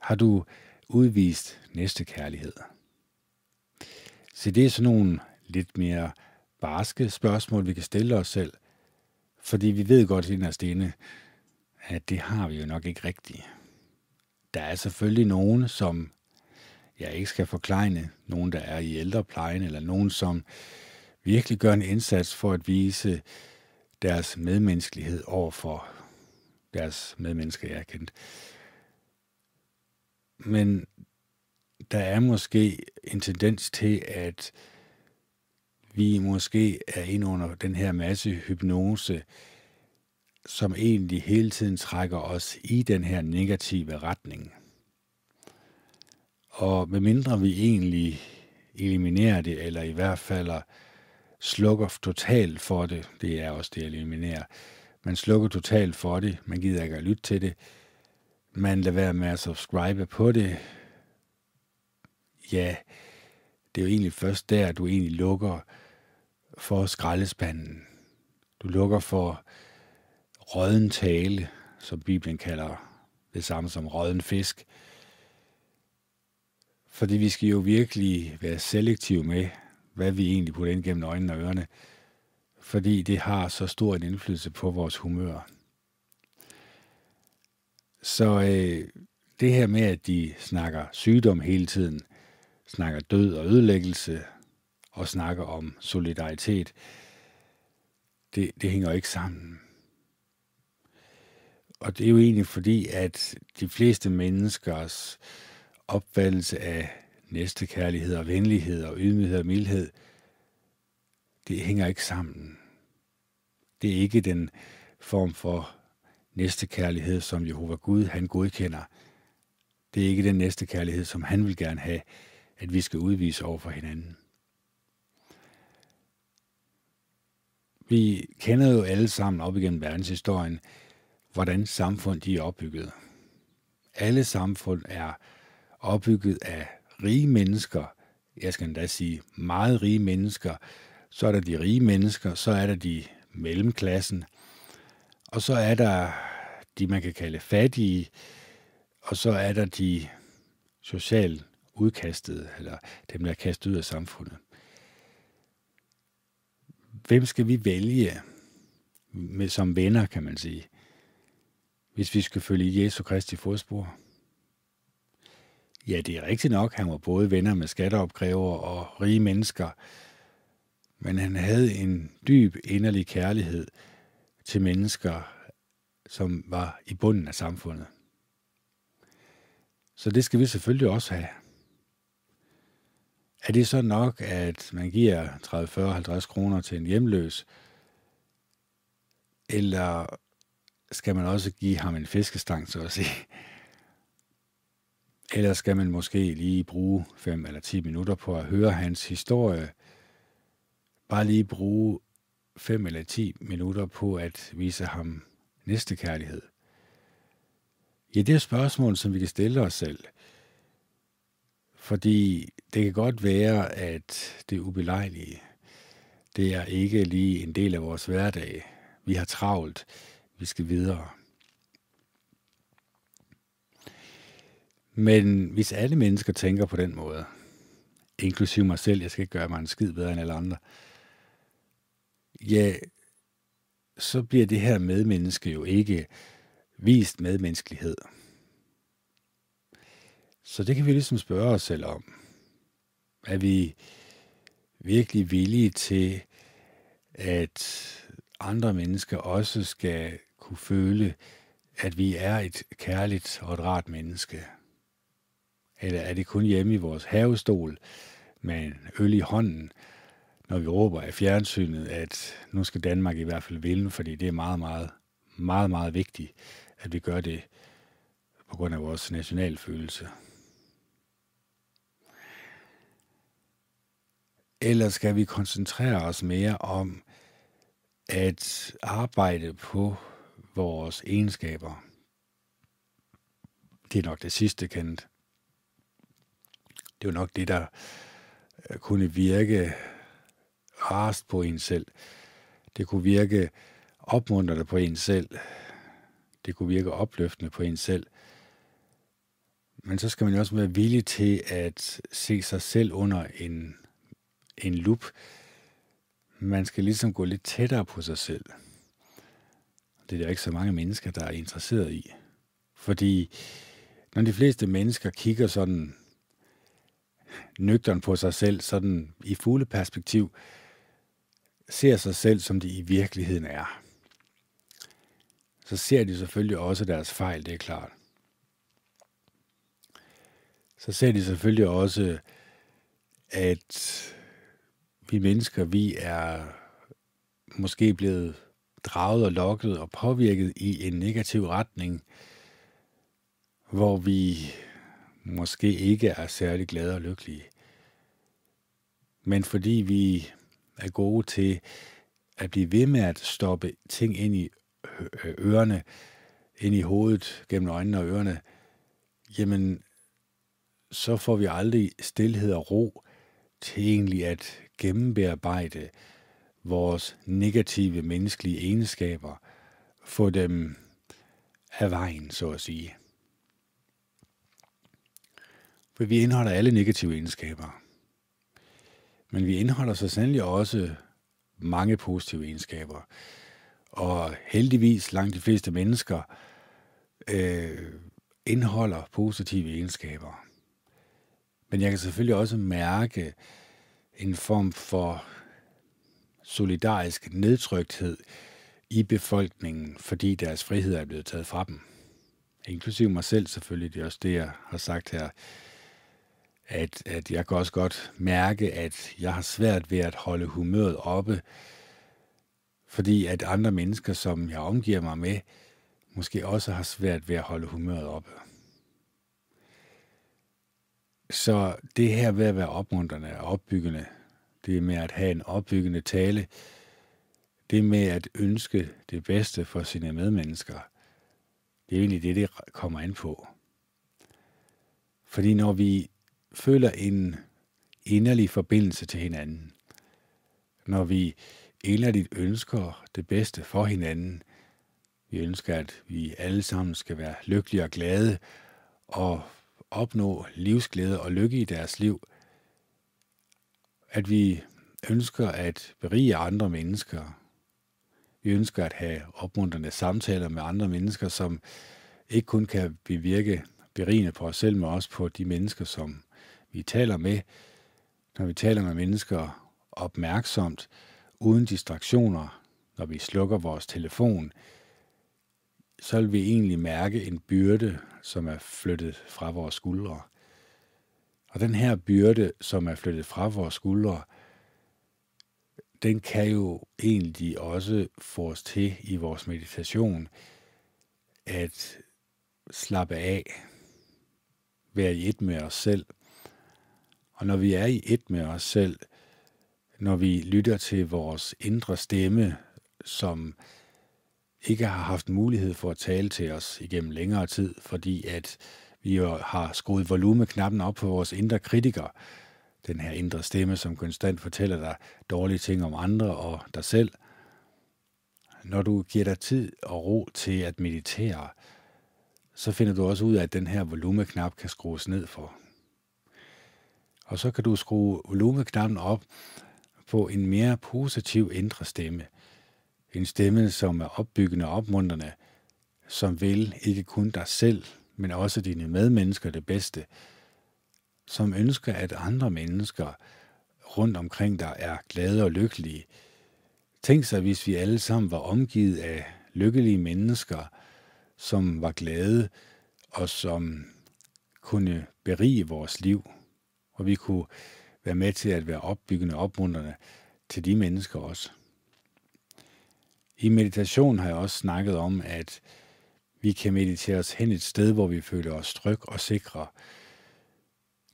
Har du udvist næste kærlighed? Så det er sådan nogle lidt mere barske spørgsmål, vi kan stille os selv, fordi vi ved godt inderst inde, at det har vi jo nok ikke rigtigt. Der er selvfølgelig nogen, som jeg ikke skal forklejne, nogen, der er i ældreplejen, eller nogen, som virkelig gør en indsats for at vise deres medmenneskelighed over for deres medmennesker, jeg er kendt. Men der er måske en tendens til, at vi måske er inde under den her masse hypnose, som egentlig hele tiden trækker os i den her negative retning. Og medmindre vi egentlig eliminerer det, eller i hvert fald slukker totalt for det, det er også det at eliminere, man slukker totalt for det, man gider ikke at lytte til det, man lader være med at subscribe på det, ja, det er jo egentlig først der, du egentlig lukker for skraldespanden. Du lukker for råden tale, som Bibelen kalder det samme som råden fisk. Fordi vi skal jo virkelig være selektive med, hvad vi egentlig putter ind gennem øjnene og ørerne, fordi det har så stor en indflydelse på vores humør. Så øh, det her med, at de snakker sygdom hele tiden, snakker død og ødelæggelse, og snakker om solidaritet, det, det hænger ikke sammen. Og det er jo egentlig fordi, at de fleste menneskers opfattelse af næstekærlighed og venlighed og ydmyghed og mildhed, det hænger ikke sammen. Det er ikke den form for næstekærlighed, som Jehova Gud han godkender. Det er ikke den næstekærlighed, som han vil gerne have, at vi skal udvise over for hinanden. Vi kender jo alle sammen op igennem verdenshistorien, hvordan samfund de er opbygget. Alle samfund er opbygget af rige mennesker, jeg skal endda sige meget rige mennesker, så er der de rige mennesker, så er der de mellemklassen, og så er der de, man kan kalde fattige, og så er der de socialt udkastede, eller dem, der er kastet ud af samfundet. Hvem skal vi vælge med, som venner, kan man sige, hvis vi skal følge Jesu Kristi fodspor? Ja, det er rigtigt nok. Han var både venner med skatteopkræver og rige mennesker, men han havde en dyb inderlig kærlighed til mennesker, som var i bunden af samfundet. Så det skal vi selvfølgelig også have. er det så nok, at man giver 30, 40, 50 kroner til en hjemløs, eller skal man også give ham en fiskestang, så at sige? Eller skal man måske lige bruge 5 eller 10 minutter på at høre hans historie? Bare lige bruge 5 eller 10 minutter på at vise ham næste kærlighed. Ja, det er spørgsmål, som vi kan stille os selv. Fordi det kan godt være, at det ubelejlige, det er ikke lige en del af vores hverdag. Vi har travlt. Vi skal videre. Men hvis alle mennesker tænker på den måde, inklusive mig selv, jeg skal ikke gøre mig en skid bedre end alle andre, ja, så bliver det her medmenneske jo ikke vist medmenneskelighed. Så det kan vi ligesom spørge os selv om. Er vi virkelig villige til, at andre mennesker også skal kunne føle, at vi er et kærligt og et rart menneske? Eller er det kun hjemme i vores havestol med en øl i hånden, når vi råber af fjernsynet, at nu skal Danmark i hvert fald vinde, fordi det er meget, meget, meget, meget vigtigt, at vi gør det på grund af vores nationalfølelse. Eller skal vi koncentrere os mere om at arbejde på vores egenskaber? Det er nok det sidste, kendt. Det er jo nok det, der øh, kunne virke rast på en selv. Det kunne virke opmuntrende på en selv. Det kunne virke opløftende på en selv. Men så skal man jo også være villig til at se sig selv under en, en lup. Man skal ligesom gå lidt tættere på sig selv. Det er der ikke så mange mennesker, der er interesseret i. Fordi når de fleste mennesker kigger sådan nøgteren på sig selv, sådan i fugleperspektiv, perspektiv, ser sig selv, som de i virkeligheden er. Så ser de selvfølgelig også deres fejl, det er klart. Så ser de selvfølgelig også, at vi mennesker, vi er måske blevet draget og lokket og påvirket i en negativ retning, hvor vi måske ikke er særlig glade og lykkelige. Men fordi vi er gode til at blive ved med at stoppe ting ind i øh, ørerne, ind i hovedet, gennem øjnene og ørerne, jamen, så får vi aldrig stillhed og ro til egentlig at gennembearbejde vores negative menneskelige egenskaber, få dem af vejen, så at sige. For vi indeholder alle negative egenskaber. Men vi indeholder så sandelig også mange positive egenskaber. Og heldigvis langt de fleste mennesker øh, indeholder positive egenskaber. Men jeg kan selvfølgelig også mærke en form for solidarisk nedtrykthed i befolkningen, fordi deres frihed er blevet taget fra dem. Inklusive mig selv selvfølgelig, det er også det, jeg har sagt her at, at jeg kan også godt mærke, at jeg har svært ved at holde humøret oppe, fordi at andre mennesker, som jeg omgiver mig med, måske også har svært ved at holde humøret oppe. Så det her ved at være opmuntrende og opbyggende, det med at have en opbyggende tale, det med at ønske det bedste for sine medmennesker, det er egentlig det, det kommer an på. Fordi når vi føler en inderlig forbindelse til hinanden, når vi inderligt ønsker det bedste for hinanden, vi ønsker, at vi alle sammen skal være lykkelige og glade og opnå livsglæde og lykke i deres liv, at vi ønsker at berige andre mennesker. Vi ønsker at have opmuntrende samtaler med andre mennesker, som ikke kun kan bevirke berigende på os selv, men også på de mennesker, som vi taler med, når vi taler med mennesker opmærksomt, uden distraktioner, når vi slukker vores telefon, så vil vi egentlig mærke en byrde, som er flyttet fra vores skuldre. Og den her byrde, som er flyttet fra vores skuldre, den kan jo egentlig også få os til i vores meditation at slappe af, være i et med os selv. Og når vi er i et med os selv, når vi lytter til vores indre stemme, som ikke har haft mulighed for at tale til os igennem længere tid, fordi at vi jo har skruet volumeknappen op på vores indre kritiker, den her indre stemme, som konstant fortæller dig dårlige ting om andre og dig selv. Når du giver dig tid og ro til at meditere, så finder du også ud af, at den her volumeknap kan skrues ned for. Og så kan du skrue volumeknappen op på en mere positiv indre stemme. En stemme, som er opbyggende og opmuntrende, som vil ikke kun dig selv, men også dine medmennesker det bedste, som ønsker, at andre mennesker rundt omkring dig er glade og lykkelige. Tænk sig, hvis vi alle sammen var omgivet af lykkelige mennesker, som var glade og som kunne berige vores liv, og vi kunne være med til at være opbyggende og opmuntrende til de mennesker også. I meditation har jeg også snakket om, at vi kan meditere os hen et sted, hvor vi føler os tryg og sikre.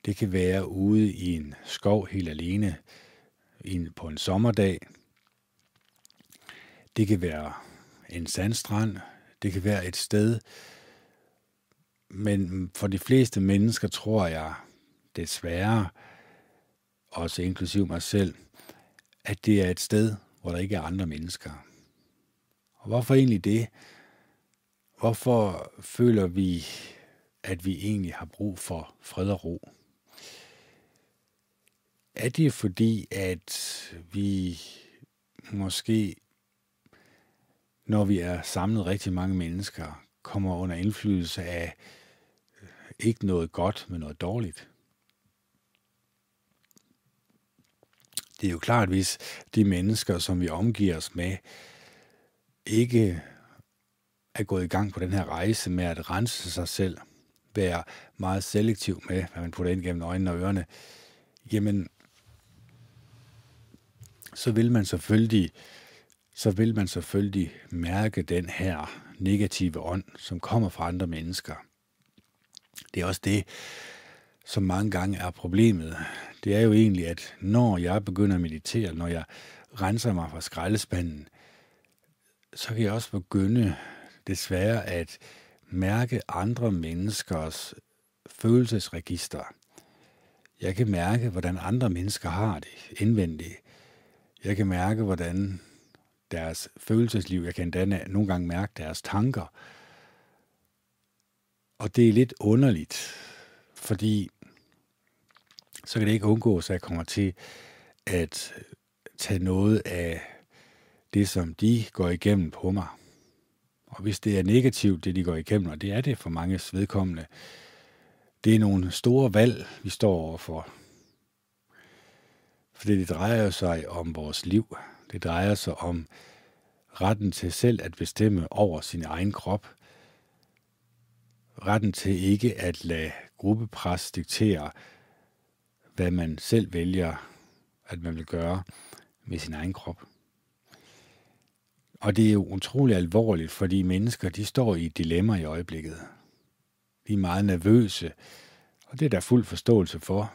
Det kan være ude i en skov helt alene på en sommerdag. Det kan være en sandstrand. Det kan være et sted. Men for de fleste mennesker tror jeg desværre, også inklusiv mig selv, at det er et sted, hvor der ikke er andre mennesker. Og hvorfor egentlig det? Hvorfor føler vi, at vi egentlig har brug for fred og ro? Er det fordi, at vi måske, når vi er samlet rigtig mange mennesker, kommer under indflydelse af ikke noget godt, men noget dårligt? Det er jo klart, hvis de mennesker, som vi omgiver os med, ikke er gået i gang på den her rejse med at rense sig selv, være meget selektiv med, hvad man putter ind gennem øjnene og ørerne, jamen, så vil man selvfølgelig, så vil man selvfølgelig mærke den her negative ånd, som kommer fra andre mennesker. Det er også det, som mange gange er problemet. Det er jo egentlig, at når jeg begynder at meditere, når jeg renser mig fra skraldespanden, så kan jeg også begynde desværre at mærke andre menneskers følelsesregister. Jeg kan mærke, hvordan andre mennesker har det indvendigt. Jeg kan mærke, hvordan deres følelsesliv, jeg kan endda nogle gange mærke deres tanker. Og det er lidt underligt, fordi så kan det ikke undgås, at jeg kommer til at tage noget af det, som de går igennem på mig. Og hvis det er negativt, det de går igennem, og det er det for mange vedkommende, det er nogle store valg, vi står overfor. For det drejer sig om vores liv. Det drejer sig om retten til selv at bestemme over sin egen krop. Retten til ikke at lade gruppepres diktere, hvad man selv vælger, at man vil gøre med sin egen krop. Og det er jo utrolig alvorligt, fordi mennesker, de står i et dilemma i øjeblikket. De er meget nervøse, og det er der fuld forståelse for.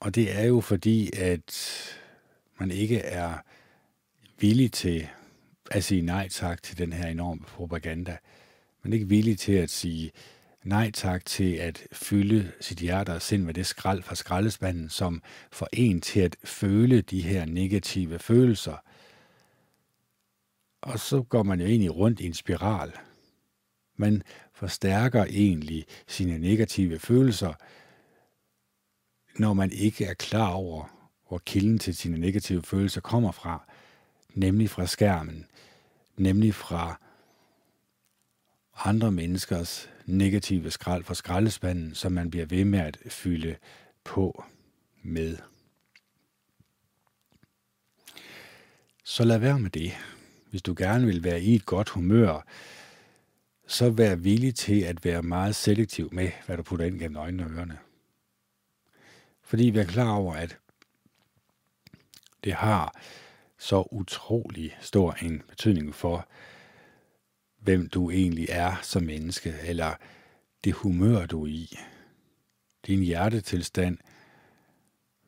Og det er jo fordi, at man ikke er villig til at sige nej tak til den her enorme propaganda. Man er ikke villig til at sige nej tak til at fylde sit hjerte og sind med det skrald fra skraldespanden, som får en til at føle de her negative følelser – og så går man jo egentlig rundt i en spiral. Man forstærker egentlig sine negative følelser, når man ikke er klar over, hvor kilden til sine negative følelser kommer fra, nemlig fra skærmen, nemlig fra andre menneskers negative skrald fra skraldespanden, som man bliver ved med at fylde på med. Så lad være med det hvis du gerne vil være i et godt humør, så vær villig til at være meget selektiv med, hvad du putter ind gennem øjnene og ørerne. Fordi vi er klar over, at det har så utrolig stor en betydning for, hvem du egentlig er som menneske, eller det humør, du er i, din hjertetilstand,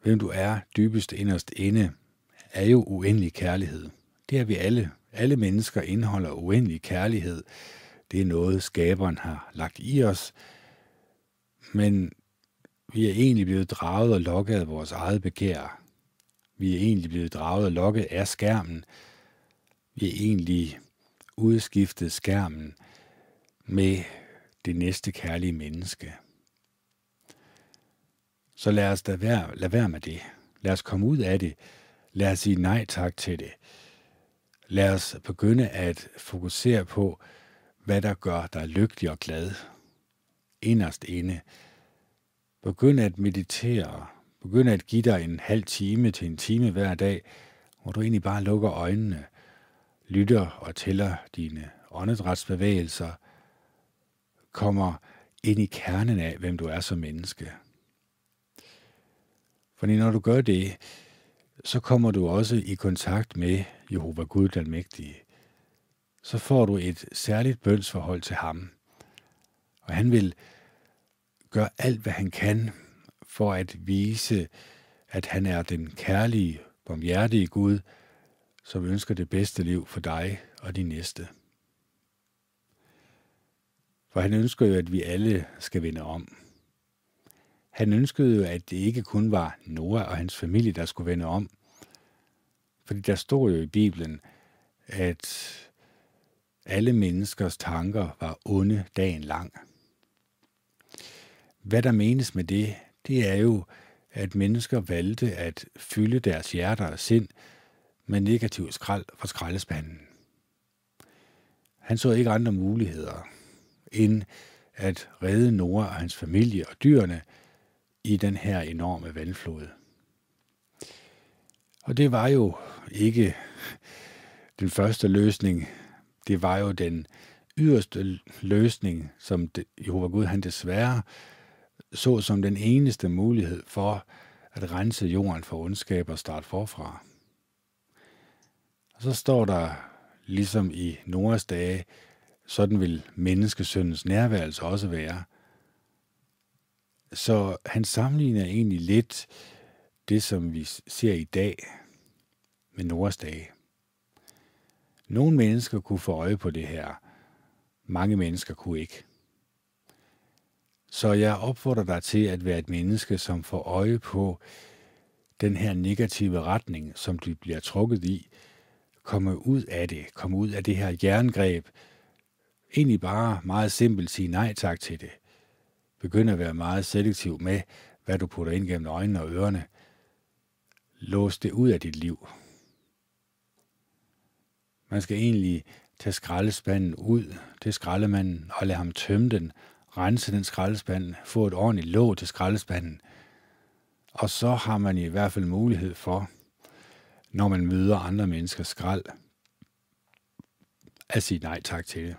hvem du er dybest inderst inde, er jo uendelig kærlighed. Det er vi alle. Alle mennesker indeholder uendelig kærlighed. Det er noget, skaberen har lagt i os. Men vi er egentlig blevet draget og lokket af vores eget begær. Vi er egentlig blevet draget og lokket af skærmen. Vi er egentlig udskiftet skærmen med det næste kærlige menneske. Så lad os da være, lad være med det. Lad os komme ud af det. Lad os sige nej tak til det. Lad os begynde at fokusere på, hvad der gør dig lykkelig og glad. Inderst inde. Begynd at meditere. Begynd at give dig en halv time til en time hver dag, hvor du egentlig bare lukker øjnene, lytter og tæller dine åndedrætsbevægelser, kommer ind i kernen af, hvem du er som menneske. Fordi når du gør det, så kommer du også i kontakt med Jehova Gud den Mægtige. Så får du et særligt bønsforhold til ham. Og han vil gøre alt, hvad han kan for at vise, at han er den kærlige, barmhjertige Gud, som ønsker det bedste liv for dig og din næste. For han ønsker jo, at vi alle skal vende om. Han ønskede jo, at det ikke kun var Noah og hans familie, der skulle vende om. Fordi der stod jo i Bibelen, at alle menneskers tanker var onde dagen lang. Hvad der menes med det, det er jo, at mennesker valgte at fylde deres hjerter og sind med negativ skrald fra skraldespanden. Han så ikke andre muligheder end at redde Nora og hans familie og dyrene i den her enorme vandflod. Og det var jo ikke den første løsning. Det var jo den yderste løsning, som Jehova Gud han desværre så som den eneste mulighed for at rense jorden for ondskab og starte forfra. Og så står der, ligesom i Noras dage, sådan vil menneskesøndens nærværelse også være. Så han sammenligner egentlig lidt det, som vi ser i dag med Noras dage. Nogle mennesker kunne få øje på det her. Mange mennesker kunne ikke. Så jeg opfordrer dig til at være et menneske, som får øje på den her negative retning, som du bliver trukket i, komme ud af det, komme ud af det her jerngreb, egentlig bare meget simpelt sige nej tak til det. Begynd at være meget selektiv med, hvad du putter ind gennem øjnene og ørerne. Lås det ud af dit liv. Man skal egentlig tage skraldespanden ud til skraldemanden og lade ham tømme den, rense den skraldespand, få et ordentligt låg til skraldespanden. Og så har man i hvert fald mulighed for, når man møder andre menneskers skrald, at sige nej tak til det.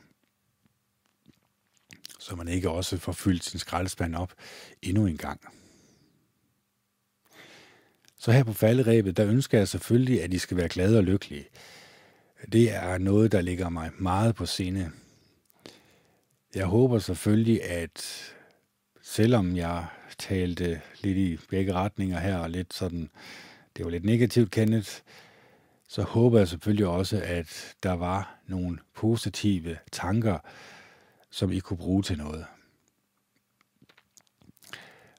Så man ikke også får fyldt sin skraldespand op endnu en gang. Så her på falderæbet, der ønsker jeg selvfølgelig, at I skal være glade og lykkelige. Det er noget, der ligger mig meget på sinde. Jeg håber selvfølgelig, at selvom jeg talte lidt i begge retninger her, og lidt sådan, det var lidt negativt kendet, så håber jeg selvfølgelig også, at der var nogle positive tanker, som I kunne bruge til noget.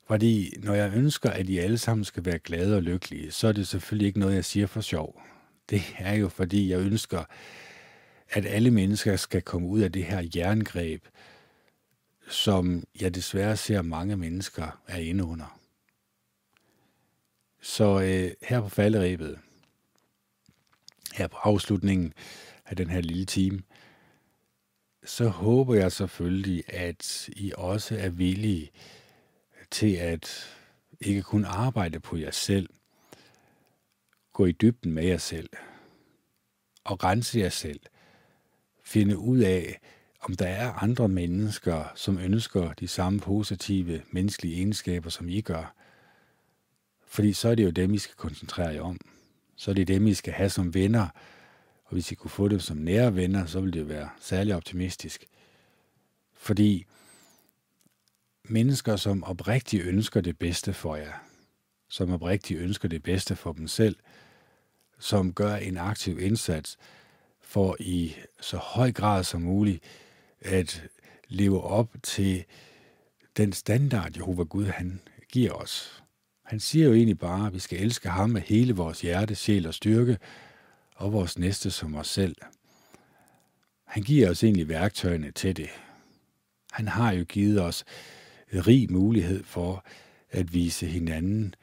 Fordi når jeg ønsker, at I alle sammen skal være glade og lykkelige, så er det selvfølgelig ikke noget, jeg siger for sjov. Det er jo fordi, jeg ønsker, at alle mennesker skal komme ud af det her jerngreb, som jeg desværre ser mange mennesker er inde under. Så øh, her på falderæbet, her på afslutningen af den her lille time, så håber jeg selvfølgelig, at I også er villige til at ikke kun arbejde på jer selv, gå i dybden med jer selv, og rense jer selv, finde ud af om der er andre mennesker, som ønsker de samme positive menneskelige egenskaber, som I gør. Fordi så er det jo dem, I skal koncentrere jer om. Så er det dem, I skal have som venner. Og hvis I kunne få dem som nære venner, så ville det være særlig optimistisk. Fordi mennesker, som oprigtigt ønsker det bedste for jer, som oprigtigt ønsker det bedste for dem selv, som gør en aktiv indsats for i så høj grad som muligt at leve op til den standard, Jehova Gud han giver os. Han siger jo egentlig bare, at vi skal elske ham med hele vores hjerte, sjæl og styrke, og vores næste som os selv. Han giver os egentlig værktøjerne til det. Han har jo givet os rig mulighed for at vise hinanden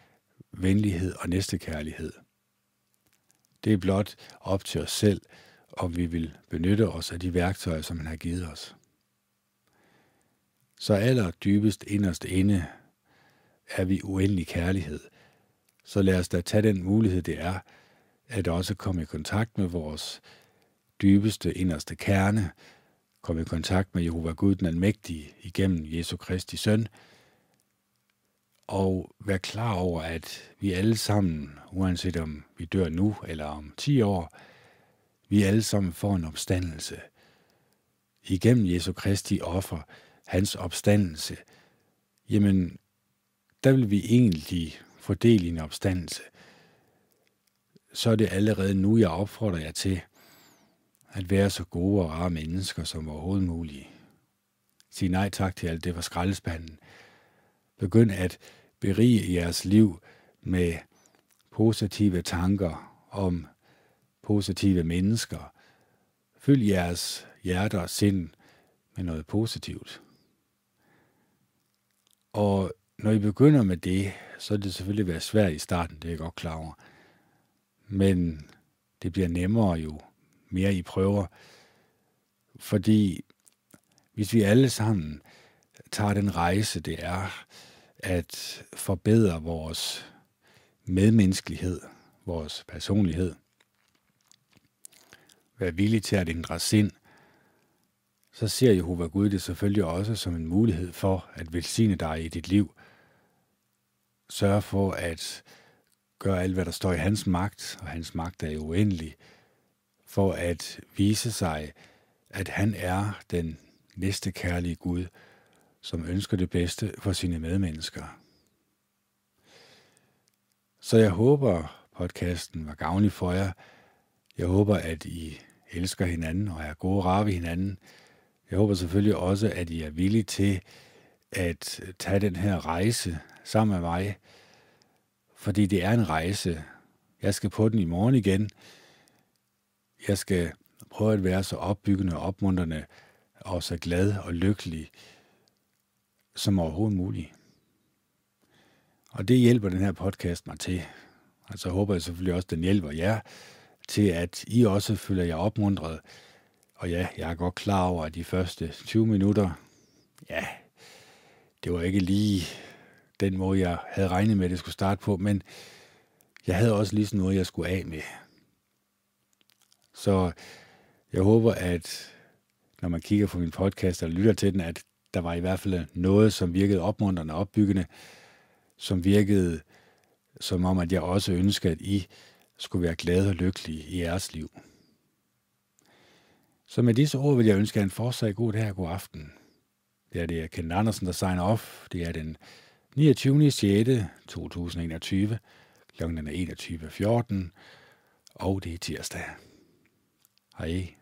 venlighed og næstekærlighed. Det er blot op til os selv, om vi vil benytte os af de værktøjer, som han har givet os. Så aller dybest inderst inde er vi uendelig kærlighed. Så lad os da tage den mulighed, det er, at også komme i kontakt med vores dybeste, inderste kerne, komme i kontakt med Jehova Gud den Almægtige igennem Jesu Kristi Søn, og være klar over, at vi alle sammen, uanset om vi dør nu eller om 10 år, vi alle sammen får en opstandelse. Igennem Jesu Kristi offer, hans opstandelse, jamen, der vil vi egentlig fordele i en opstandelse. Så er det allerede nu, jeg opfordrer jer til at være så gode og rare mennesker som overhovedet muligt. Sig nej tak til alt det for skraldespanden. Begynd at berige jeres liv med positive tanker om positive mennesker. Fyld jeres hjerter og sind med noget positivt. Og når I begynder med det, så er det selvfølgelig være svært i starten, det er jeg godt klar over. Men det bliver nemmere jo mere I prøver. Fordi hvis vi alle sammen tager den rejse, det er at forbedre vores medmenneskelighed, vores personlighed, være villig til at ændre sind, så ser Jehova Gud det selvfølgelig også som en mulighed for at velsigne dig i dit liv sørge for at gøre alt, hvad der står i hans magt, og hans magt er jo uendelig, for at vise sig, at han er den næste kærlige Gud, som ønsker det bedste for sine medmennesker. Så jeg håber, podcasten var gavnlig for jer. Jeg håber, at I elsker hinanden og er gode rare ved hinanden. Jeg håber selvfølgelig også, at I er villige til at tage den her rejse sammen med mig, fordi det er en rejse. Jeg skal på den i morgen igen. Jeg skal prøve at være så opbyggende og opmuntrende og så glad og lykkelig som overhovedet muligt. Og det hjælper den her podcast mig til. Og så håber jeg selvfølgelig også, at den hjælper jer til, at I også føler jer opmuntret. Og ja, jeg er godt klar over, at de første 20 minutter, ja, det var ikke lige den måde, jeg havde regnet med, at det skulle starte på, men jeg havde også lige sådan noget, jeg skulle af med. Så jeg håber, at når man kigger på min podcast og lytter til den, at der var i hvert fald noget, som virkede opmuntrende og opbyggende, som virkede som om, at jeg også ønskede, at I skulle være glade og lykkelige i jeres liv. Så med disse ord vil jeg ønske jer en fortsat god dag og god aften. Det er det, Kent Andersen, der signer off. Det er den 29. 6. 2021. Klokken er 21.14, og det er tirsdag. Hej.